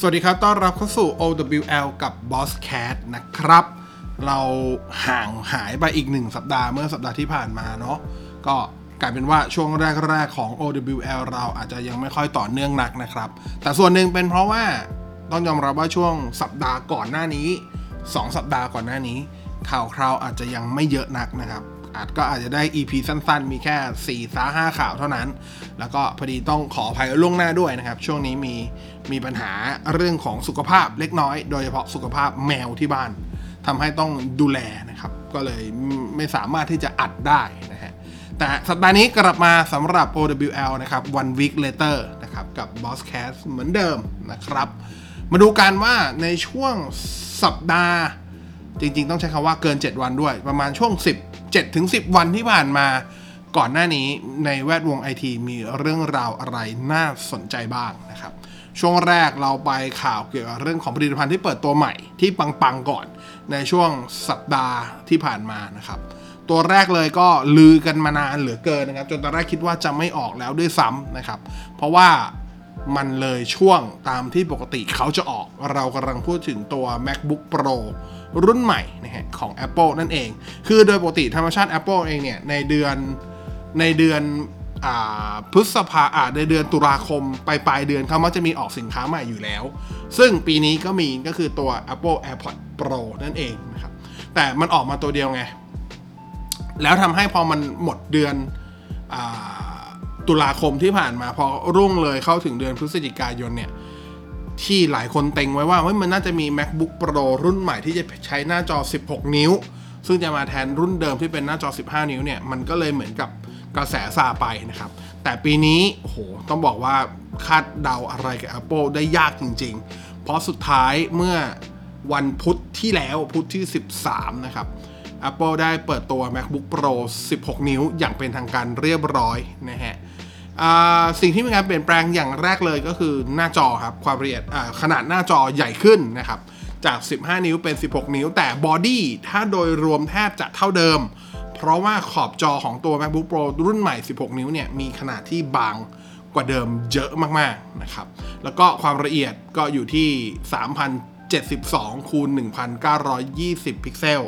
สวัสดีครับ ต้อนรับเข้าสู่ OWL กับ Boss Cat นะครับ เราห่างหายไปอีกหนึ่งสัปดาห์เมื่อสัปดาห์ที่ผ่านมาเนาะ ก็กลายเป็นว่าช่วงแรกๆของ OWL เราอาจจะยังไม่ค่อยต่อเนื่องนักนะครับ แต่ส่วนหนึ่งเป็นเพราะว่าต้องยอมรับว่าช่วงสัปดาห์ก่อนหน้านี้ 2 สัปดาห์ก่อนหน้านี้ ข่าวคราวอาจจะยังไม่เยอะนักนะครับ อาจก็อาจจะได้ EP สั้นๆ มีแค่4ี่สาห้าข่าวเท่านั้น แล้วก็พอดีต้องขออภัยล่วงหน้าด้วยนะครับ ช่วงนี้มีมีปัญหาเรื่องของสุขภาพเล็กน้อย โดยเฉพาะสุขภาพแมวที่บ้านทำให้ต้องดูแลนะครับ ก็เลยไม่สามารถที่จะอัดได้นะฮะแต่สัปดาห์นี้กลับมาสำหรับ OWL นะครับ one week later นะครับกับ Boss Cast เหมือนเดิมนะครับ มาดูกันว่าในช่วงสัปดาห์ จริง ๆ ต้องใช้คำว่าเกิน 7 วันด้วย ประมาณช่วง 10 7ถึง10 วันที่ผ่านมา ก่อนหน้านี้ในแวดวงไอทีมีเรื่องราวอะไรน่าสนใจบ้างนะครับ ช่วงแรกเราไปข่าวเกี่ยวกับเรื่องของผลิตภัณฑ์ที่เปิดตัวใหม่ที่ปังๆก่อน ในช่วงสัปดาห์ที่ผ่านมานะครับตัวแรกเลยก็ลือกันมานานเหลือเกินนะครับ จนตอนแรกคิดว่าจะไม่ออกแล้วด้วยซ้ำนะครับ เพราะว่า มันเลยช่วงตามที่ปกติเขาจะออก เรากำลังพูดถึงตัว macbook pro รุ่นใหม่นะฮะของ Apple นั่นเอง คือโดยปกติธรรมชาติ Apple เองเนี่ย ในเดือนในเดือนอพฤษภาอ่าในเดือนตุลาคมปลายปลายเดือนเขามักจะมีออกสินค้าใหม่อยู่แล้ว ซึ่งปีนี้ก็มีก็คือตัว Apple AirPods Pro นั่นเองนะครับ แต่มันออกมาตัวเดียวไง แล้วทำให้พอมันหมดเดือนอ ตุลาคมที่ผ่านมาพอรุ่งเลยเข้าถึงเดือนพฤศจิกายนเนี่ยที่หลายคนเต็งไว้ว่าเฮ้ยมันน่าจะมี macbook pro รุ่นใหม่ที่จะใช้หน้าจอ 16 นิ้ว ซึ่งจะมาแทนรุ่นเดิมที่เป็นหน้าจอ 15 นิ้วเนี่ยมันก็เลยเหมือนกับกระแสซาไปนะครับ แต่ปีนี้โอ้โหต้องบอกว่าคาดเดาอะไรกับ Apple ได้ยากจริง ๆ เพราะสุดท้ายเมื่อวันพุธที่แล้วพุธที่ 13 นะครับ Apple ได้เปิดตัว macbook pro 16 นิ้วอย่างเป็นทางการเรียบร้อยนะฮะ สิ่งที่มีการเปลี่ยนแปลงอย่างแรกเลยก็คือหน้าจอครับความละเอียดขนาดหน้าจอใหญ่ขึ้นนะครับจาก 15 นิ้วเป็น 16 นิ้ว แต่ body ถ้าโดยรวมแทบจะเท่าเดิม เพราะว่าขอบจอของตัว MacBook Pro รุ่นใหม่ 16 นิ้วเนี่ยมีขนาดที่บางกว่าเดิมเยอะมากๆนะครับแล้วก็ความละเอียดก็อยู่ที่ 3072 คูณ 1920 พิกเซล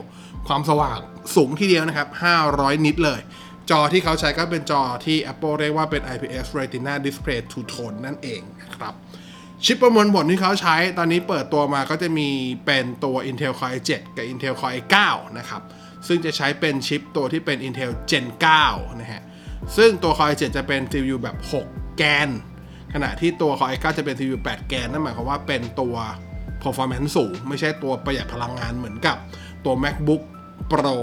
ความสว่างสูงทีเดียวนะครับ 500 นิตเลย จอที่เขาใช้ก็เป็นจอที่ Apple เรียกว่าเป็น IPS Retina Display Two Tone นั่นเองนะครับ ชิปประมวลผลที่เขาใช้ตอนนี้เปิดตัวมาก็จะมีเป็นตัว Intel Core i7 กับ Intel Core i9 นะครับ ซึ่งจะใช้เป็นชิปตัวที่เป็น Intel Gen 9 นะฮะ ซึ่งตัว Core i7 จะเป็น CPU แบบ 6 แกน ขณะที่ตัว Core i9 จะเป็น CPU 8 แกน นั่นหมายความว่าเป็นตัว performance สูง ไม่ใช่ตัวประหยัดพลังงานเหมือนกับตัว MacBook Pro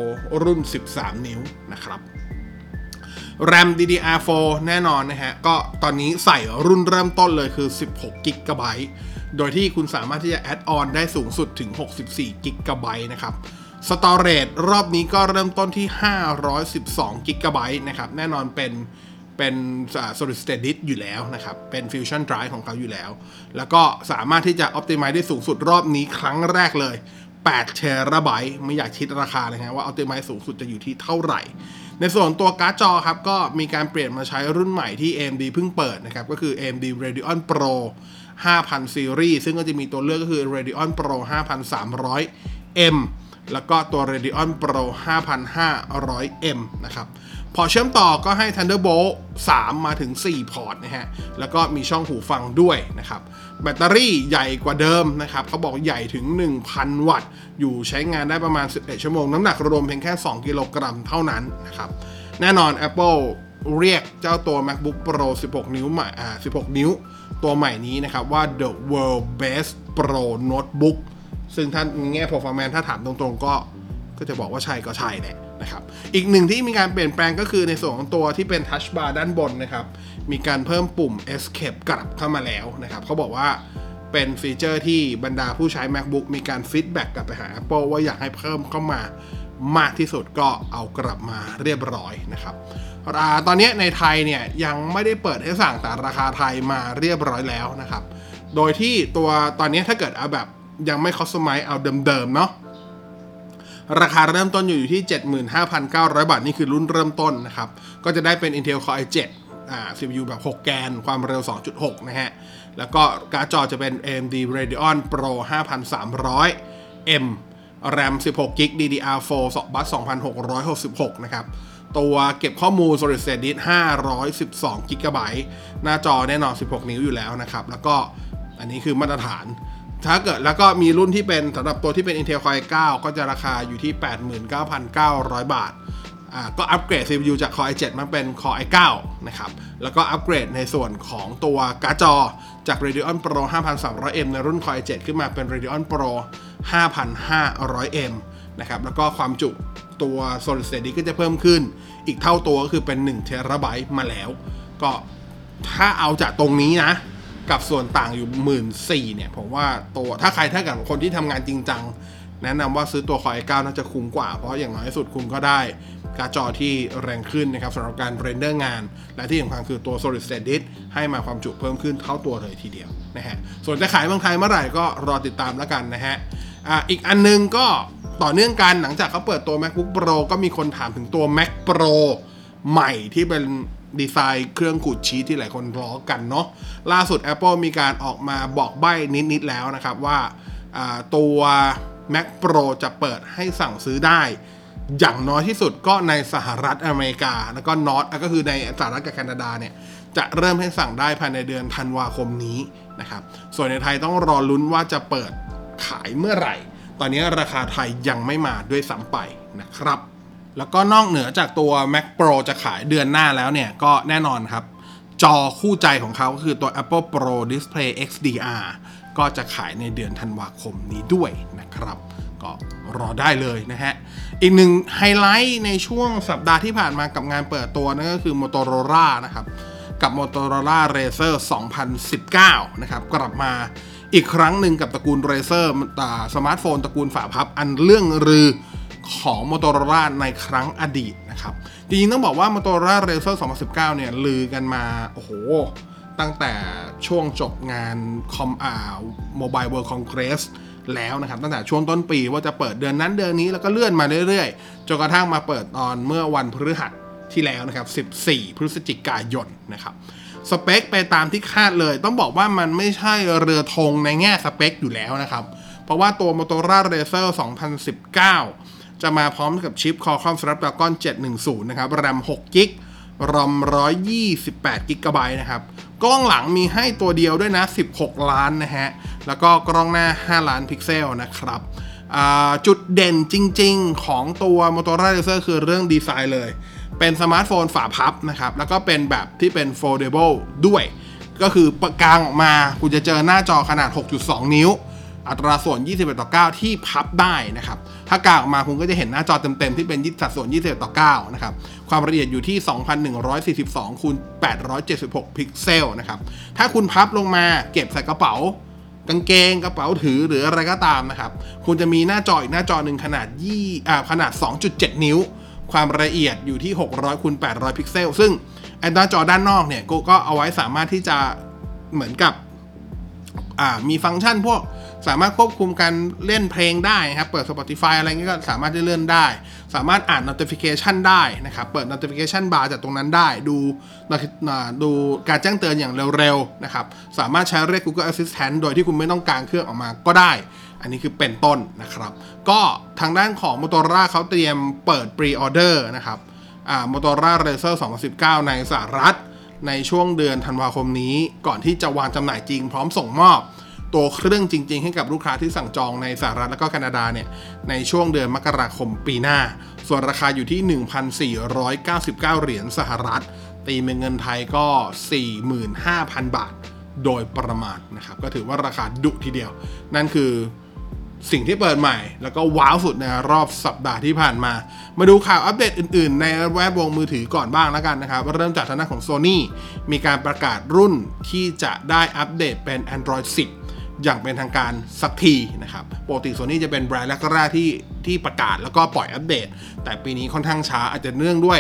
รุ่น 13 นิ้วนะครับ RAM DDR4 แน่นอนนะฮะ ก็ตอนนี้ใส่รุ่นเริ่มต้นเลยคือ 16 g b โดยที่คุณสามารถที่จะแอดออนได้สูงสุดถึง 64 g b นะครับ Storage รอบนี้ก็เริ่มต้นที่ 512 g b นะครับ แน่นอนเป็นเป็น solid state disk อยู่แล้วนะครับ เป็น fusion drive ของเขาอยู่แล้ว แล้วก็สามารถที่จะ optimize ได้สูงสุดรอบนี้ครั้งแรกเลย8เทราไบต์ไม่อยากคิดราคาเลยนะว่า optimize สูงสุดจะอยู่ที่เท่าไหร่ ในส่วนตัวการ์ดจอครับ ก็มีการเปลี่ยนมาใช้รุ่นใหม่ที่ AMD เพิ่งเปิดนะครับ ก็คือ AMD Radeon Pro 5000 Series ซึ่งก็จะมีตัวเลือกก็คือ Radeon Pro 5300M แล้วก็ตัว Radeon Pro 5500M นะครับ พอเชื่อมต่อก็ให้ Thunderbolt 3 มาถึง 4 พอร์ตนะฮะ แล้วก็มีช่องหูฟังด้วยนะครับ แบตเตอรี่ใหญ่กว่าเดิมนะครับ เขาบอกใหญ่ถึง 1,000 วัตต์ อยู่ใช้งานได้ประมาณ 11 ชั่วโมง น้ำหนักรวมเพียงแค่ 2 กิโลกรัมเท่านั้นนะครับ แน่นอน Apple เรียกเจ้าตัว MacBook Pro 16 นิ้วใหม่อ่า16 นิ้ว ตัวใหม่นี้นะครับว่า the world best pro notebook ซึ่งท่านแง่ performance ถ้าถามตรงๆก็ก็จะบอกว่าใช่ก็ใช่แหละนะครับ อีกหนึ่งที่มีการเปลี่ยนแปลงก็คือในส่วนของตัวที่เป็น touch bar ด้านบนนะครับ มีการเพิ่มปุ่ม escape กลับเข้ามาแล้วนะครับเขาบอกว่าเป็น feature ที่บรรดาผู้ใช้ MacBook มีการ feedback กลับไปหา Apple ว่าอยากให้เพิ่มเข้ามามากที่สุดก็เอากลับมาเรียบร้อยนะครับตอนนี้ในไทยเนี่ยยังไม่ได้เปิดให้สั่งแต่ราคาไทยมาเรียบร้อยแล้วนะครับ โดยที่ตัวตอนนี้ถ้าเกิดเอาแบบ ยังไม่ customize เอาเดิมๆเนาะราคาเริ่มต้นอยู่ที่ 75,900 บาท นี่คือรุ่นเริ่มต้นนะครับ ก็จะได้เป็น Intel Core i7 อ่า CPU แบบ 6 แกน ความเร็ว 2.6 นะฮะ แล้วก็การ์ดจอจะเป็น AMD Radeon Pro 5300 M RAM 16 GB DDR4 2บัส2666 นะครับ ตัวเก็บข้อมูล Solid State Disk 512 GB หน้าจอแน่นอน 16 นิ้วอยู่แล้วนะครับ แล้วก็อันนี้คือมาตรฐาน ถ้าเกิดแล้วก็มีรุ่นที่เป็นสำหรับตัวที่เป็น Intel Core i9 ก็จะราคาอยู่ที่ 89,900 บาทอ่าก็อัปเกรด CPU จาก Core i7 มาเป็น Core i9 นะครับ แล้วก็อัปเกรดในส่วนของตัวการ์ดจอจาก Radeon Pro 5300M ในรุ่น Core i7 ขึ้นมาเป็น Radeon Pro 5500M นะครับ แล้วก็ความจุตัว Solid State Disk ก็จะเพิ่มขึ้น อีกเท่าตัวก็คือเป็น1 t b มาแล้ว ก็ถ้าเอาจากตรงนี้นะ กับส่วนต่างอยู่หมื่นสี่เนี่ย ผมว่าตัวถ้าใครถ้ากับคนที่ทำงานจริงจัง แนะนำว่าซื้อตัว Core i9น่าจะคุ้มกว่า เพราะอย่างน้อยสุดคุณก็ได้การ์ดจอที่แรงขึ้นนะครับสำหรับการเรนเดอร์งาน และที่สำคัญคือตัว Solid State Disk ให้มาความจุเพิ่มขึ้นเท่าตัวเลยทีเดียวนะฮะส่วนจะขายเมืองไทยเมื่อไหร่ก็รอติดตามแล้วกันนะฮะอ่าอีกอันนึงก็ต่อเนื่องกันหลังจากเขาเปิดตัว MacBook Pro ก็มีคนถามถึงตัว Mac Pro ใหม่ที่เป็น ดีไซน์เครื่องขูดชีสที่หลายคนล้อกันเนาะล่าสุด Apple มีการออกมาบอกใบ้นิด ๆ แล้วนะครับว่าตัว Mac Pro จะเปิดให้สั่งซื้อได้ อย่างน้อยที่สุดก็ในสหรัฐอเมริกา แล้วก็นอตก็คือในสหรัฐกับแคนาดาเนี่ยจะเริ่มให้สั่งได้ภายในเดือนธันวาคมนี้นะครับ ส่วนในไทยต้องรอลุ้นว่าจะเปิดขายเมื่อไหร่ ตอนนี้ราคาไทยยังไม่มาด้วยซ้ำไปนะครับ แล้วก็นอกเหนือจากตัว Mac Pro จะขายเดือนหน้าแล้วเนี่ย ก็แน่นอนครับ จอคู่ใจของเขาก็คือตัว Apple Pro Display XDR ก็จะขายในเดือนธันวาคมนี้ด้วยนะครับ ก็รอได้เลยนะฮะ อีกหนึ่งไฮไลท์ในช่วงสัปดาห์ที่ผ่านมากับงานเปิดตัวนั่นก็คือ Motorola นะครับ กับ Motorola Razr 2019 นะครับ กลับมาอีกครั้งหนึ่งกับตระกูล Razr สมาร์ทโฟนตระกูลฝาพับอันเรื่องรือ ของ Motorola ในครั้งอดีตนะครับ จริงๆ ต้องบอกว่า Motorola Razr 2019 เนี่ย ลือกันมา โอ้โห ตั้งแต่ช่วงจบงานคอมอ่า Mobile World Congress แล้วนะครับ ตั้งแต่ช่วงต้นปีว่าจะเปิดเดือนนั้นเดือนนี้แล้วก็เลื่อนมาเรื่อยๆ จนกระทั่งมาเปิดตอนเมื่อวันพฤหัสที่แล้วนะครับ 14 พฤศจิกายนนะครับสเปคไปตามที่คาดเลย ต้องบอกว่ามันไม่ใช่เรือธงในแง่สเปคอยู่แล้วนะครับ เพราะว่าตัว Motorola Razr 2019 จะมาพร้อมกับชิป Qualcomm Snapdragon 710 นะครับ RAM 6 g b ROM 128 g b นะครับ กล้องหลังมีให้ตัวเดียวด้วยนะ 16 ล้านนะฮะ แล้วก็กล้องหน้า 5 ล้านพิกเซลนะครับ จุดเด่นจริงๆของตัว Motorola Razr คือเรื่องดีไซน์เลย เป็นสมาร์ทโฟนฝาพับนะครับ แล้วก็เป็นแบบที่เป็น foldable ด้วย ก็คือประกางออกมา คุณจะเจอหน้าจอขนาด 6.2 นิ้ว อัตราส่วน 21 ต่อ 9 ที่พับได้นะครับ ถ้ากางออกมาคุณก็จะเห็นหน้าจอเต็มๆ ที่เป็นสัดส่วน 21 ต่อ 9 นะครับ ความละเอียดอยู่ที่ 2142คูณ876 พิกเซลนะครับ ถ้าคุณพับลงมาเก็บใส่กระเป๋ากางเกงกระเป๋าถือหรืออะไรก็ตามนะครับ คุณจะมีหน้าจออีกหน้าจอหนึ่งขนาดยี่อ่าขนาด 2.7 นิ้ว ความละเอียดอยู่ที่ 600คูณ800 พิกเซล ซึ่งไอ้หน้าจอด้านนอกเนี่ยก็เอาไว้สามารถที่จะเหมือนกับมีฟังก์ชันพวก สามารถควบคุมการเล่นเพลงได้นะครับ เปิด Spotify อะไรเงี้ยก็สามารถที่เลื่อนได้ สามารถอ่าน notification ได้นะครับ เปิด notification bar จากตรงนั้นได้ ดูดูการแจ้งเตือนอย่างเร็วๆนะครับ สามารถใช้เรียก Google Assistant โดยที่คุณไม่ต้องการเครื่องออกมาก็ได้ อันนี้คือเป็นต้นนะครับ ก็ทางด้านของ Motorola เขาเตรียมเปิด pre-order นะครับ Motorola Razr 2019 ในสหรัฐ ในช่วงเดือนธันวาคมนี้ ก่อนที่จะวางจำหน่ายจริงพร้อมส่งมอบ ตัวเครื่องจริง ๆ ให้กับลูกค้าที่สั่งจองในสหรัฐและก็แคนาดาเนี่ยในช่วงเดือนมกราคมปีหน้า ส่วนราคาอยู่ที่ 1,499 เหรียญสหรัฐ ตีเป็นเงินไทยก็ 45,000 บาทโดยประมาณนะครับ ก็ถือว่าราคาดุทีเดียว นั่นคือสิ่งที่เปิดใหม่ แล้วก็ว้าวสุดในรอบสัปดาห์ที่ผ่านมา มาดูข่าวอัปเดตอื่นๆ ในแวดวงมือถือก่อนบ้างแล้วกันนะครับ เริ่มจากทางด้านของ Sony มีการประกาศรุ่นที่จะได้อัปเดตเป็น Android 10 อย่างเป็นทางการสักทีนะครับปกติ Sony จะเป็นแบรนด์แรกๆที่ที่ประกาศแล้วก็ปล่อยอัปเดต แต่ปีนี้ค่อนข้างช้าอาจจะเนื่องด้วย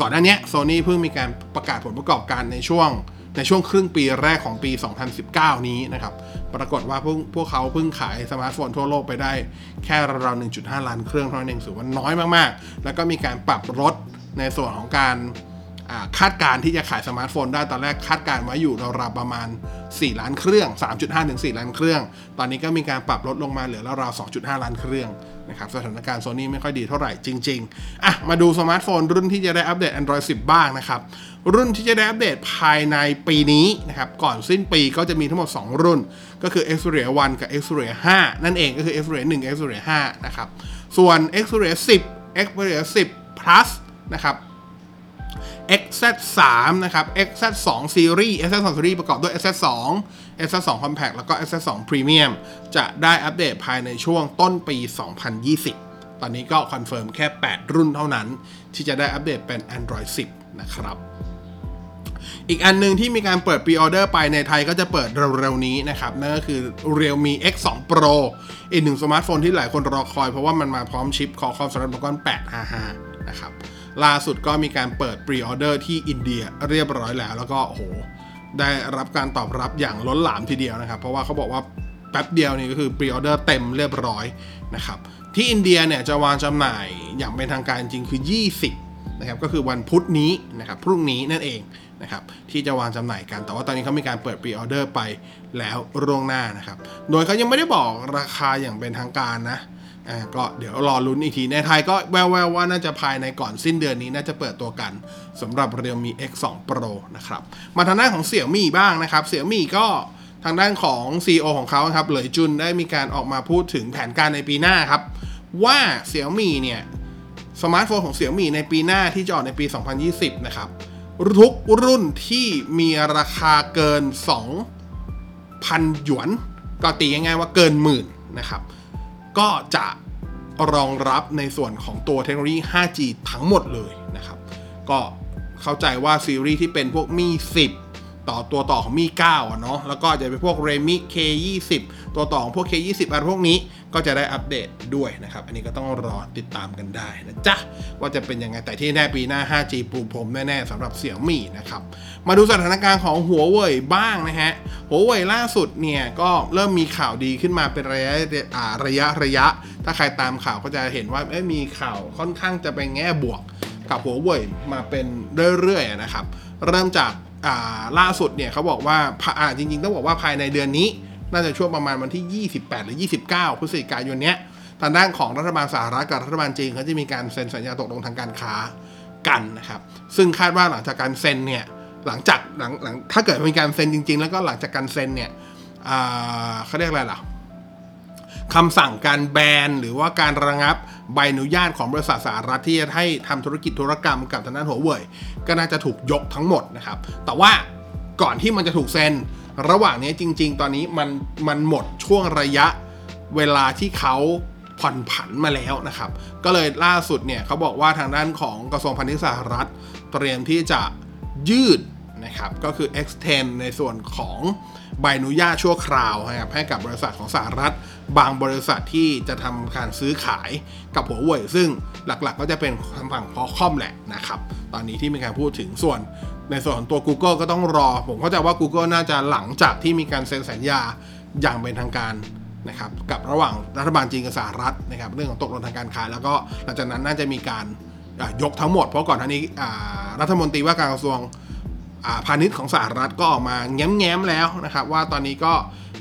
ก่อนหน้านี้ Sony เพิ่งมีการประกาศผลประกอบการในช่วงในช่วงครึ่งปีแรกของปี 2019 นี้นะครับ ปรากฏว่าพวกพวกเขาเพิ่งขายสมาร์ทโฟนทั่วโลกไปได้แค่ราวๆ1.5 ล้านเครื่องเท่านั้นเองถือว่าน้อยมากๆ แล้วก็มีการปรับลดในส่วนของการ คาดการณ์ที่จะขายสมาร์ทโฟนได้ตอนแรกคาดการณ์ไว้อยู่ราวๆประมาณ 4 ล้านเครื่อง 3.5ถึง4ล้านเครื่อง ตอนนี้ก็มีการปรับลดลงมาเหลือราวๆ2.5 ล้านเครื่องนะครับสถานการณ์โซนี่ไม่ค่อยดีเท่าไหร่จริงๆอะมาดูสมาร์ทโฟนรุ่นที่จะได้อัปเดต Android 10 บ้างนะครับรุ่นที่จะได้อัปเดตภายในปีนี้นะครับก่อนสิ้นปีก็จะมีทั้งหมด 2 รุ่น ก็คือ Xperia 1 กับ Xperia 5 นั่นเองก็คือ Xperia 1 Xperia 5นะครับส่วน Xperia 10 Xperia 10 plus นะครับ XZ3 นะครับ XZ2 Series XZ2 Series ประกอบด้วย XZ2 XZ2 Compact แล้วก็ XZ2 Premium จะได้อัปเดตภายในช่วงต้นปี 2020 ตอนนี้ก็คอนเฟิร์มแค่ 8 รุ่นเท่านั้น ที่จะได้อัปเดตเป็น Android 10 นะครับ อีกอันหนึ่งที่มีการเปิด pre-order ไปในไทยก็จะเปิดเร็วๆนี้นะครับ นั่นก็คือ Realme X2 Pro อีกหนึ่งสมาร์ทโฟนที่หลายคนรอคอยเพราะว่ามันมาพร้อมชิป Qualcomm Snapdragon 855 นะครับ ล่าสุดก็มีการเปิด pre-order ที่อินเดียเรียบร้อยแล้ว แล้วก็โหได้รับการตอบรับอย่างล้นหลามทีเดียวนะครับ เพราะว่าเขาบอกว่าแป๊บเดียวนี่ก็คือ pre-order เต็มเรียบร้อยนะครับที่อินเดียเนี่ยจะวางจำหน่ายอย่างเป็นทางการจริงคือ 20นะครับก็คือวันพุธนี้นะครับพรุ่งนี้นั่นเองนะครับที่จะวางจำหน่ายกัน แต่ว่าตอนนี้เขามีการเปิด pre-order ไปแล้วร่วงหน้านะครับ โดยเขายังไม่ได้บอกราคาอย่างเป็นทางการนะ อ่าก็เดี๋ยวรอลุ้นอีกที ในไทยก็แววๆว่าน่าจะภายในก่อนสิ้นเดือนนี้น่าจะเปิดตัวกันสำหรับ Realme X2 Pro นะครับ มาทางด้านของเสี่ยมี่บ้างนะครับเสี่ยมี่ก็ทางด้านของ CEO ของเขาครับเหลยจุนได้มีการออกมาพูดถึงแผนการในปีหน้าครับ ว่าเสี่ยมี่เนี่ยสมาร์ทโฟนของเสี่ยมี่ในปีหน้าที่จะออกในปี 2020 นะครับทุกรุ่นที่มีราคาเกิน 2,000 หยวน ก็ตีง่ายๆว่าเกินหมื่นนะครับ ก็จะ รองรับในส่วนของตัวเทคโนโลยี 5G ทั้งหมดเลยนะครับ ก็เข้าใจว่าซีรีส์ที่เป็นพวกมี10 ต่อตัวต่อของมี9อะเนาะแล้วก็จะเป็นพวก Redmi K20 ตัวต่อของพวก K20 อะไรพวกนี้ก็จะได้อัปเดตด้วยนะครับ อันนี้ก็ต้องรอติดตามกันได้นะจ๊ะ ว่าจะเป็นยังไงแต่ที่แน่ปีหน้า 5G ปูพรมแน่ๆสำหรับเสี่ยมี่นะครับ มาดูสถานการณ์ของหัวเว่ยบ้างนะฮะหัวเว่ยล่าสุดเนี่ยก็เริ่มมีข่าวดีขึ้นมาเป็นระยะระยะระยะ ถ้าใครตามข่าวก็จะเห็นว่ามีข่าวค่อนข้างจะเป็นแง่บวกกับหัวเว่ยมาเป็นเรื่อยๆนะครับ เริ่มจาก ล่าสุดเนี่ยเขาบอกว่าอ่าจริง ๆ ต้องบอกว่าภายในเดือนนี้ น่าจะช่วงประมาณวันที่ 28 หรือ 29 พฤศจิกายนเนี้ยทางด้านของรัฐบาลสหรัฐกับรัฐบาลจีนเขาจะมีการเซ็นสัญญาตกลงทางการค้ากันนะครับ ซึ่งคาดว่าหลังจากการเซ็นเนี่ยหลังจากหลังหลังถ้าเกิดมีการเซ็นจริง ๆ แล้วก็หลังจากการเซ็นเนี่ยเขาเรียกอะไรล่ะ คำสั่งการแบนหรือว่าการระงับใบอนุญาตของบริษัทสหรัฐที่จะให้ทำธุรกิจธุรกรรมกับทางด้านหัวเว่ยก็น่าจะถูกยกทั้งหมดนะครับ แต่ว่าก่อนที่มันจะถูกเซ็น ระหว่างนี้จริง ๆ ตอนนี้มันมันหมดช่วงระยะเวลาที่เขาผ่อนผันมาแล้วนะครับ ก็เลยล่าสุดเนี่ยเขาบอกว่าทางด้านของกระทรวงพาณิชย์สหรัฐ เตรียมที่จะยืด นะครับ ก็คือ extend ในส่วนของใบอนุญาตชั่วคราวนะครับให้กับบริษัทของสหรัฐ บางบริษัทที่จะทำการซื้อขายกับหัวเว่ยซึ่งหลักๆ ก็จะเป็นทางฝั่งพอคอมแหละนะครับ ตอนนี้ที่มีการพูดถึงส่วนในส่วนของตัว Google ก็ต้องรอ ผมเข้าใจว่า Google น่าจะหลังจากที่มีการเซ็นสัญญาอย่างเป็นทางการนะครับกับระหว่างรัฐบาลจีนกับสหรัฐนะครับเรื่องของตกลงทางการค้าแล้วก็หลังจากนั้นน่าจะมีการยกทั้งหมด เพราะก่อนหน้านี้อ่รัฐมนตรีว่าการกระทรวง พาณิชย์ของสหรัฐก็ออกมาแง้มๆแล้วนะครับ ว่าตอนนี้ก็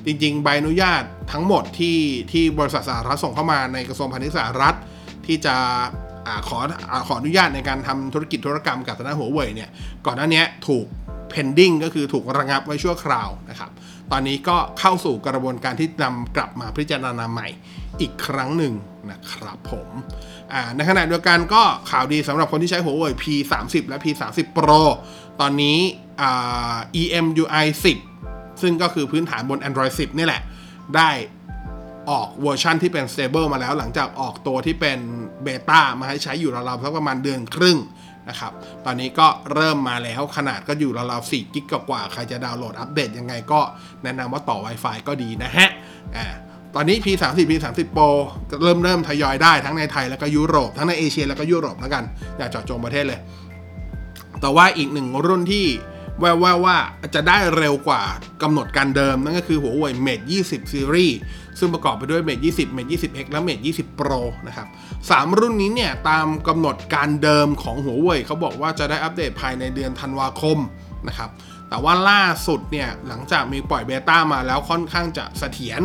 จริงๆ ใบอนุญาตทั้งหมดที่ที่บริษัทสหรัฐส่งเข้ามาในกระทรวงพาณิชย์สหรัฐ ที่จะอขอขออนุญาตในการทำธุรกิจธุรกรรมกับทางด้าหัวเว่ยเนี่ยก่อนหน้านี้ถูก pending ก็คือถูกระงับไว้ชั่วคราวนะครับ ตอนนี้ก็เข้าสู่กระบวนการที่นำกลับมาพิจารณาใหม่อีกครั้งหนึ่งนะครับผมในขณะเดียวกันก็ข่าวดีสำหรับคนที่ใช้หัวเว่ย P30 และ P30 Pro ตอนนี้ EMUI 10 ซึ่งก็คือพื้นฐานบน Android 10 นี่แหละ ได้ออกเวอร์ชันที่เป็น stable มาแล้วหลังจากออกตัวที่เป็นเบต้ามาให้ใช้อยู่ราวๆสักประมาณเดือนครึ่งนะครับ ตอนนี้ก็เริ่มมาแล้วขนาดก็อยู่ราวๆ4กิกกว่า ใครจะดาวน์โหลดอัปเดตยังไงก็แนะนำว่าต่อ Wi-Fi ก็ดีนะฮะอ่าตอนนี้ P30 P30 Pro เริ่มเริ่มทยอยได้ทั้งในไทยแล้วก็ยุโรป ทั้งในเอเชียแล้วก็ยุโรปแล้วกัน อย่าเจาะจงประเทศเลย แต่ว่าอีกหนึ่งรุ่นที่แววๆว่าจะได้เร็วกว่ากำหนดการเดิม นั่นก็คือหัวเว่ย Mate 20 Series ซึ่งประกอบไปด้วย Mate 20 Mate 20 X และ Mate 20 Pro นะครับสามรุ่นนี้เนี่ย ตามกำหนดการเดิมของหัวเว่ยเขาบอกว่าจะได้อัปเดตภายในเดือนธันวาคมนะครับแต่ว่าล่าสุดเนี่ย หลังจากมีปล่อยเบต้ามาแล้วค่อนข้างจะเสถียร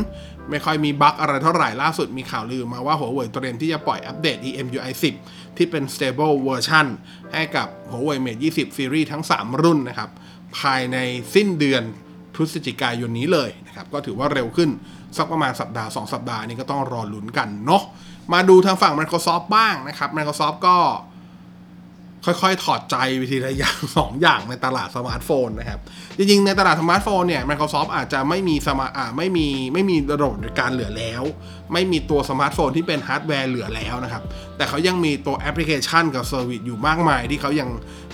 ไม่ค่อยมีบั๊กอะไรเท่าไหร่ล่าสุดมีข่าวลือมาว่าหัวเว่ยเตรียมที่จะปล่อยอัปเดต EMUI 10 ที่เป็น stable version ให้กับ huawei Mate 20 Series ทั้ง 3 รุ่นนะครับ ภายในสิ้นเดือนพฤศจิกายนนี้เลยนะครับ ก็ถือว่าเร็วขึ้น สักประมาณสัปดาห์ 2 สัปดาห์นี้ก็ต้องรอลุ้นกันเนาะมาดูทางฝั่ง Microsoft บ้างนะครับ Microsoft ก็ ค่อยๆ ถอดใจไปทีละอย่างสองอย่างในตลาดสมาร์ทโฟนนะครับ จริงๆ ในตลาดสมาร์ทโฟนเนี่ย Microsoft อาจจะไม่มีสมาอ่าไม่มีไม่มีระบบการเหลือแล้ว ไม่มีตัวสมาร์ทโฟนที่เป็นฮาร์ดแวร์เหลือแล้วนะครับ แต่เขายังมีตัวแอปพลิเคชันกับ service อยู่มากมายที่เขายัง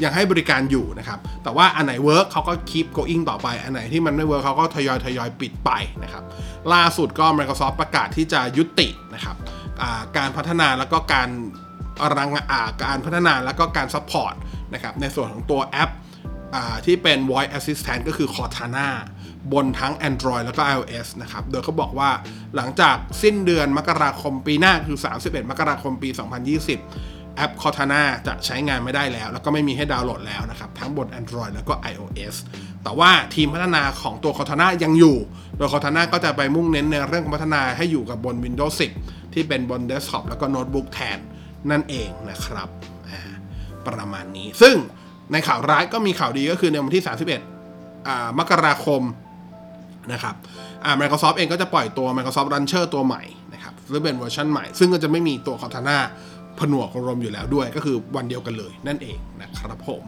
ยังให้บริการอยู่นะครับ แต่ว่าอันไหนเวิร์กเขาก็ keep going ต่อไป อันไหนที่มันไม่เวิร์กเขาก็ทยอยทยอยปิดไปนะครับ ล่าสุดก็ Microsoft ประกาศที่จะยุตินะครับการพัฒนาแล้วก็การ รังอาการพัฒนาแล้วก็การ support นะครับในส่วนของตัวแอปที่เป็น voice assistant ก็คือ Cortana บนทั้ง Android แล้วก็ iOS นะครับ โดยเขาบอกว่าหลังจากสิ้นเดือนมกราคมปีหน้าคือ 31 มกราคมปี 2020 แอป Cortana จะใช้งานไม่ได้แล้ว แล้วก็ไม่มีให้ดาวน์โหลดแล้วนะครับ ทั้งบน Android แล้วก็ iOS แต่ว่าทีมพัฒนาของตัว Cortana ยังอยู่ โดย Cortana ก็จะไปมุ่งเน้นในเรื่องพัฒนาให้อยู่กับบน Windows 10 ที่เป็นบนเดสก์ท็อปแล้วก็โน้ตบุ๊กแทน นั่นเองนะครับประมาณนี้ ซึ่งในข่าวร้ายก็มีข่าวดีก็คือในวันที่ 31มกราคมนะครับ Microsoft เองก็จะปล่อยตัว Microsoft Launcher ตัวใหม่นะครับซึ่งเป็นเวอร์ชันใหม่ ซึ่งก็จะไม่มีตัว Cortana ผนวกรวมอยู่แล้วด้วยก็คือวันเดียวกันเลยนั่นเองนะครับผม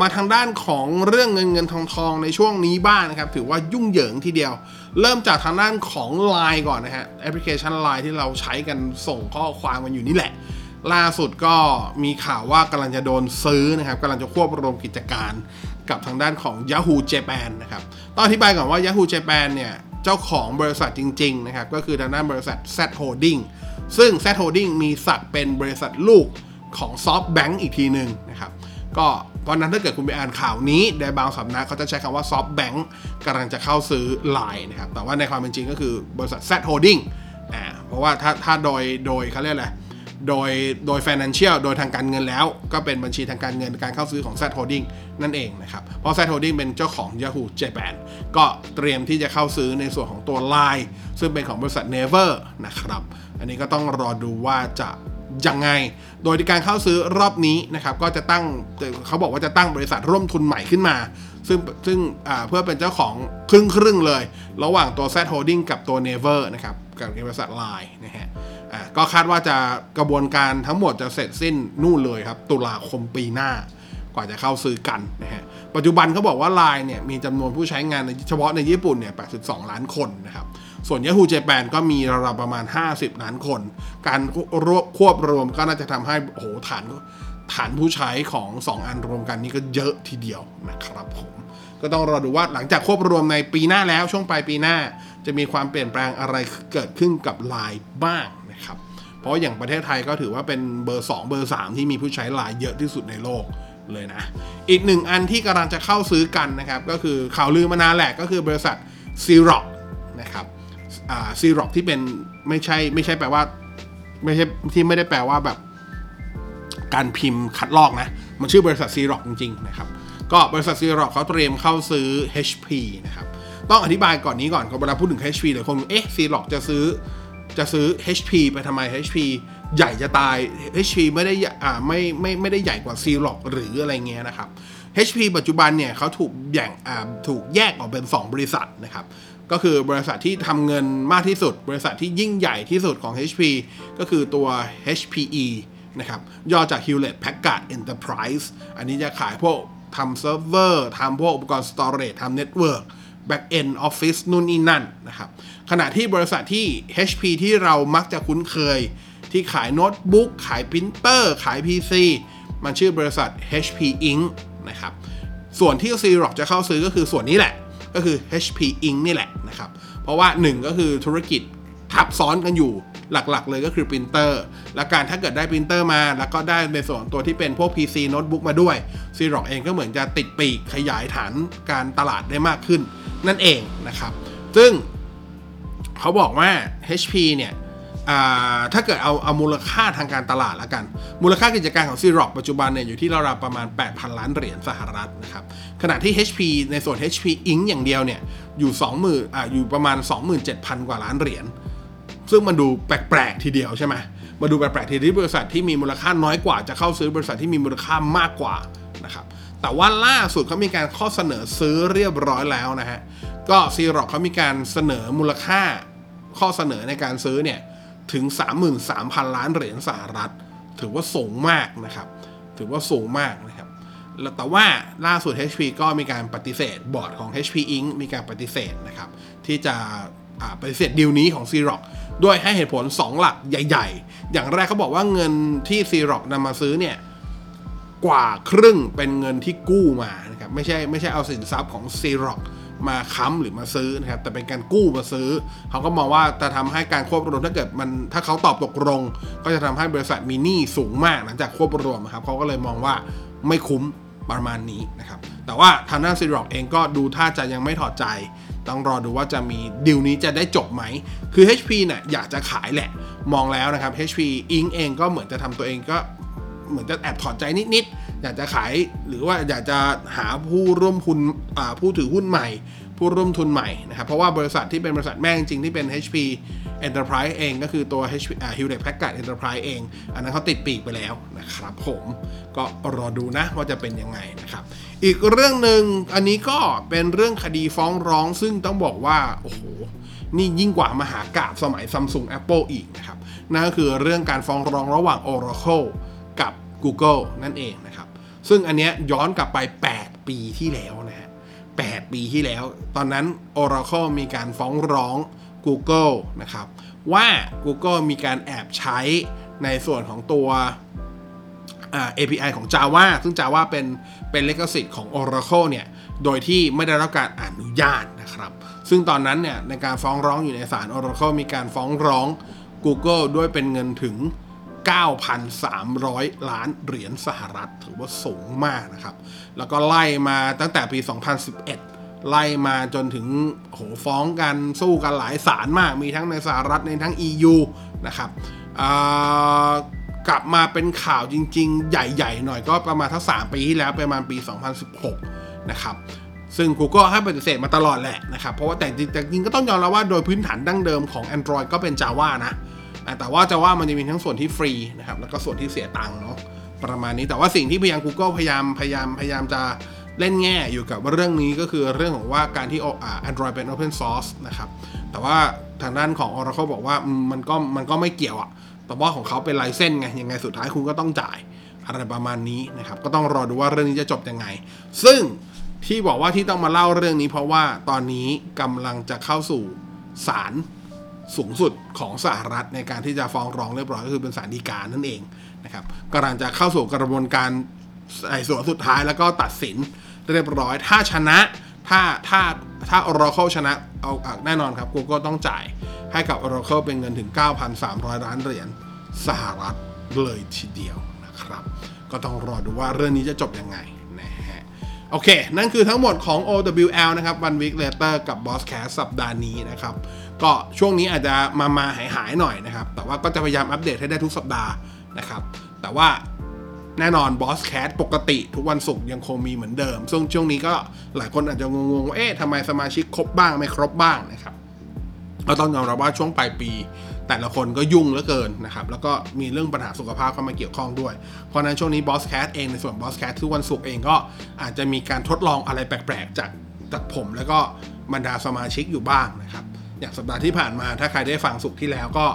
มาทางด้านของเรื่องเงินเงินทองทองในช่วงนี้บ้างนนะครับ ถือว่ายุ่งเหยิงทีเดียว เริ่มจากทางด้านของ Line ก่อนนะฮะแอปพลิเคชัน Line ที่เราใช้กันส่งข้อความกันอยู่นี่แหละ ล่าสุดก็มีข่าวว่ากำลังจะโดนซื้อนะครับกำลังจะควบรวมกิจการกับทางด้านของ Yahoo Japan นะครับต้องอธิบายก่อนว่า Yahoo Japan เนี่ยเจ้าของบริษัทจริงๆนะครับก็คือทางด้านบริษัท Z Holding ซึ่ง Z Holding มีสักเป็นบริษัทลูกของ SoftBank อีกทีหนึ่งนะครับ ก็เพราะนั้นถ้าเกิดคุณไปอ่านข่าวนี้ในบางสำนักเขาจะใช้คำว่า Soft Bank กำลังจะเข้าซื้อ Line นะครับ แต่ว่าในความเป็นจริงก็คือบริษัท Z Holding อ่าเพราะว่าถ้าถ้าโดยโดยเขาเรียกอะไรโดยโดย financial โดยทางการเงินแล้ว ก็เป็นบัญชีทางการเงินการเข้าซื้อของ Z Holding นั่นเองนะครับ เพราะ Z Holding เป็นเจ้าของ Yahoo Japan ก็เตรียมที่จะเข้าซื้อในส่วนของตัว Line ซึ่งเป็นของบริษัท Never นะครับ อันนี้ก็ต้องรอดูว่าจะ ยังไง โดยการเข้าซื้อรอบนี้นะครับก็จะตั้งเขาบอกว่าจะตั้งบริษัทร่วมทุนใหม่ขึ้นมา ซึ่งซึ่งเพื่อเป็นเจ้าของครึ่งครึ่งเลย ระหว่างตัว Z Holding กับตัว Never นะครับกับบริษัท Line นะฮะก็คาดว่าจะกระบวนการทั้งหมดจะเสร็จสิ้นนู่นเลยครับ ตุลาคมปีหน้ากว่าจะเข้าซื้อกันนะฮะ ปัจจุบันเขาบอกว่า Line เนี่ยมีจำนวนผู้ใช้งานในเฉพาะในญี่ปุ่นเนี่ย 82 ล้านคนนะครับ ส่วน Yahoo Japan ก็มีราวประมาณ 50 ล้านคน การรวบควบรวมก็น่าจะทำให้โอ้โหฐานฐานผู้ใช้ของ 2 อันรวมกันนี่ก็เยอะทีเดียวนะครับผม ก็ต้องรอดูว่าหลังจากควบรวมในปีหน้าแล้วช่วงปลายปีหน้า จะมีความเปลี่ยนแปลงอะไรเกิดขึ้นกับไลน์บ้างนะครับ เพราะอย่างประเทศไทยก็ถือว่าเป็นเบอร์ 2 เบอร์ 3 ที่มีผู้ใช้ไลน์เยอะที่สุดในโลกเลยนะ อีกหนึ่งอันที่กำลังจะเข้าซื้อกันนะครับ ก็คือข่าวลือมานานแหละก็คือบริษัทซีร็อกนะครับ ซีร็อกที่เป็นไม่ใช่ไม่ใช่แปลว่า ไม่ใช่ที่ไม่ได้แปลว่าแบบ การพิมพ์คัดลอกนะ มันชื่อบริษัทซีร็อกจริงๆนะครับ ก็บริษัทซีร็อกเขาเตรียมเข้าซื้อ HP นะครับ ต้องอธิบายก่อนนี้ก่อนเวลาพูดถึง HP หลายคนเอ๊ะซีร็อกจะซื้อจะซื้อ HP ไปทำไม HP ใหญ่จะตาย HP ไม่ได้อ่าไม่ไม่ไม่ได้ใหญ่กว่าซีร็อกหรืออะไรเงี้ยนะครับ HP ปัจจุบันเนี่ยเขาถูกแบ่งอ่าถูกแยกออกเป็น 2 บริษัทนะครับ ก็คือบริษัทที่ทำเงินมากที่สุด บริษัทที่ยิ่งใหญ่ที่สุดของ HP ก็คือตัว HPE นะครับ ย่อจาก Hewlett Packard Enterprise อันนี้จะขายพวกทำเซิร์ฟเวอร์ทำพวกอุปกรณ์ storage ทำ network back end office นู่นนี่นั่นนะครับ ขณะที่บริษัทที่ HP ที่เรามักจะคุ้นเคย ที่ขายโน้ตบุ๊กขายปรินเตอร์ ขาย PC มันชื่อบริษัท HP Inc. นะครับ ส่วนที่ Xerox จะเข้าซื้อก็คือส่วนนี้แหละ ก็คือ HP Inc. นี่แหละนะครับ เพราะว่า 1 ก็คือธุรกิจทับซ้อนกันอยู่หลักๆ เลยก็คือปรินเตอร์และการถ้าเกิดได้ปรินเตอร์มา แล้วก็ได้ในส่วนตัวที่เป็นพวก PC โน้ตบุ๊กมาด้วยซีร็อกเองก็เหมือนจะติดปีกขยายฐานการตลาดได้มากขึ้นนั่นเองนะครับ ซึ่งเขาบอกว่า HP เนี่ย ถ้าเกิดเอาเอามูลค่าทางการตลาดแล้วกัน มูลค่ากิจการของซีร็อกปัจจุบันเนี่ยอยู่ที่ราวๆประมาณ 8,000 ล้านเหรียญสหรัฐนะครับขณะที่ HP ในส่วน HP Inc อย่างเดียวเนี่ยอยู่20,000อ่าอยู่ประมาณ 27,000 กว่าล้านเหรียญซึ่งมันดูแปลกๆทีเดียวใช่ไหมมาดูแปลกๆทีที่บริษัทที่มีมูลค่าน้อยกว่าจะเข้าซื้อบริษัทที่มีมูลค่ามากกว่านะครับแต่ว่าล่าสุดเขามีการข้อเสนอซื้อเรียบร้อยแล้วนะฮะก็ซีร็อกเขามีการเสนอมูลค่าข้อเสนอในการซื้อเนี่ย ถึง 33,000 ล้านเหรียญสหรัฐ ถือว่าสูงมากนะครับ ถือว่าสูงมากนะครับแต่ว่าล่าสุด HP ก็มีการปฏิเสธบอร์ดของ HP Inc. มีการปฏิเสธนะครับ ที่จะปฏิเสธดีลนี้ของ c r o c ด้วยให้เหตุผล 2 หลักใหญ่ ๆ อย่างแรกเขาบอกว่าเงินที่ c r o c นำมาซื้อเนี่ยกว่าครึ่งเป็นเงินที่กู้มานะครับไม่ใช่ไม่ใช่เอาสินทรัพย์ของ c r o c มาค้ำหรือมาซื้อนะครับแต่เป็นการกู้มาซื้อ เขาก็มองว่าจะทำให้การควบรวมถ้าเกิดมันถ้าเขาตอบตกลง ก็จะทำให้บริษัทมีหนี้สูงมากหลังจากควบรวมครับเขาก็เลยมองว่าไม่คุ้มประมาณนี้นะครับแต่ว่าทางด้านซีร็อกเองก็ดูท่าจะยังไม่ถอดใจ ต้องรอดูว่าจะมีดิวนี้จะได้จบไหม คือ HP เนี่ยอยากจะขายแหละ มองแล้วนะครับ HP Inc เองก็เหมือนจะทำตัวเองก็ เหมือนจะแอบถอดใจนิดๆ อยากจะขายหรือว่าอยากจะหาผู้ร่วมทุนผู้ถือหุ้นใหม่ ผู้ร่วมทุนใหม่นะครับเพราะว่าบริษัทที่เป็นบริษัทแม่จริงที่เป็น HP Enterprise เองก็คือตัว HP Hewlett Packard Enterprise เอง อันนั้นเขาติดปีกไปแล้วนะครับผมก็รอดูนะว่าจะเป็นยังไงนะครับ อีกเรื่องหนึ่งอันนี้ก็เป็นเรื่องคดีฟ้องร้องซึ่งต้องบอกว่าโอ้โหนี่ยิ่งกว่ามหากาบสมัย Samsung Apple อีกนะครับนั่นก็คือเรื่องการฟ้องร้องระหว่าง Oracle Google นั่นเองนะครับ ซึ่งอันเนี้ยย้อนกลับไป 8 ปีที่แล้วนะฮะ8ปีที่แล้ว ตอนนั้น Oracle มีการฟ้องร้อง Google นะครับ ว่า Google มีการแอบใช้ในส่วนของตัว API ของ Java ซึ่ง Java เป็นเป็นเลกสิทธิ์ของ Oracle เนี่ย โดยที่ไม่ได้รับการอนุญาตนะครับ ซึ่งตอนนั้นเนี่ยในการฟ้องร้องอยู่ในศาล Oracle มีการฟ้องร้อง Google ด้วยเป็นเงินถึง 9,300 ล้านเหรียญสหรัฐ ถือว่าสูงมากนะครับ แล้วก็ไล่มาตั้งแต่ปี 2011 ไล่มาจนถึงโหฟ้องกันสู้กันหลายศาลมาก มีทั้งในสหรัฐในทั้ง EU นะครับกลับมาเป็นข่าวจริง ๆ ใหญ่ ๆ หน่อยก็ประมาณทั้ง 3 ปีที่แล้วประมาณปี 2016 นะครับซึ่ง Google ให้ปฏิเสธมาตลอดแหละนะครับ เพราะว่าแต่จริงๆก็ต้องยอมรับว่าโดยพื้นฐานดั้งเดิมของ Android ก็เป็น Java นะ แต่ว่า Java มันจะมีทั้งส่วนที่ฟรีนะครับแล้วก็ส่วนที่เสียตังค์เนาะประมาณนี้แต่ว่าสิ่งที่พยายาม Google พยายามพยายามพยายามจะเล่นแง่อยู่กับเรื่องนี้ก็คือเรื่องของว่าการที่ Android เป็น Open Source นะครับ แต่ว่าทางด้านของ Oracle บอกว่ามันก็มันก็ไม่เกี่ยวอะแต่ว่าของเขาเป็นไลเซนไง ยังไงสุดท้ายคุณก็ต้องจ่ายอะไรประมาณนี้นะครับ ก็ต้องรอดูว่าเรื่องนี้จะจบยังไง ซึ่งที่บอกว่าที่ต้องมาเล่าเรื่องนี้เพราะว่าตอนนี้กำลังจะเข้าสู่ศาล สูงสุดของสหรัฐในการที่จะฟ้องร้องเรียบร้อยก็คือเป็นศาลฎีกานั่นเองนะครับกำลังจะเข้าสู่กระบวนการไต่สวนสุดท้ายแล้วก็ตัดสินเรียบร้อย ถ้าชนะถ้าถ้าถ้า Oracle ชนะเอาแน่นอนครับ Google ต้องจ่ายให้กับ Oracle เป็นเงินถึง 9,300 ล้านเหรียญสหรัฐเลยทีเดียวนะครับ ก็ต้องรอดูว่าเรื่องนี้จะจบยังไงนะฮะโอเค นั่นคือทั้งหมดของ OWL นะครับ One Week Later กับ Boss Cast สัปดาห์นี้นะครับ ก็ช่วงนี้อาจจะมามาหายหายหน่อยนะครับ แต่ว่าก็จะพยายามอัปเดตให้ได้ทุกสัปดาห์นะครับ แต่ว่าแน่นอน Boss Cat ปกติทุกวันศุกร์ยังคงมีเหมือนเดิม ซึ่งช่วงนี้ก็หลายคนอาจจะงงๆว่าเอ๊ะทำไมสมาชิกครบบ้างไม่ครบบ้างนะครับก็ต้องยอมรับว่าช่วงปลายปี แต่ละคนก็ยุ่งเหลือเกินนะครับ แล้วก็มีเรื่องปัญหาสุขภาพเข้ามาเกี่ยวข้องด้วย เพราะนั้นช่วงนี้ Boss Cat เองในส่วน Boss Cat ทุกวันศุกร์เองก็อาจจะมีการทดลองอะไรแปลกๆ จากจากผมแล้วก็บรรดาสมาชิกอยู่บ้างนะครับ อย่างสัปดาห์ที่ผ่านมาถ้าใครได้ฟังสุกที่แล้วก็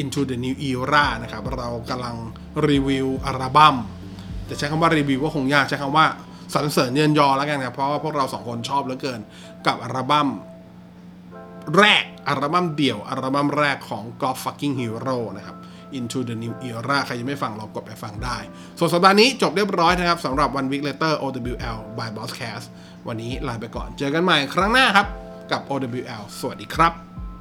Into the New Era นะครับ เรากำลังรีวิวอัลบั้มจะใช้คำว่ารีวิวก็คงยากใช้คำว่าสรรเสริญเยินยอแล้วกันครับเพราะว่าพวกเราสองคนชอบเหลือเกิน กับอัลบั้มแรกอัลบั้มเดี่ยวอัลบั้มแรกของ God Fucking Hero นะครับ Into the New Era ใครยังไม่ฟังลองกดไปฟังได้ ส่วนสัปดาห์นี้จบเรียบร้อยนะครับสำหรับ One Week Later OWL by Bosscast วันนี้ลาไปก่อนเจอกันใหม่ครั้งหน้าครับกับ OWL สวัสดีครับ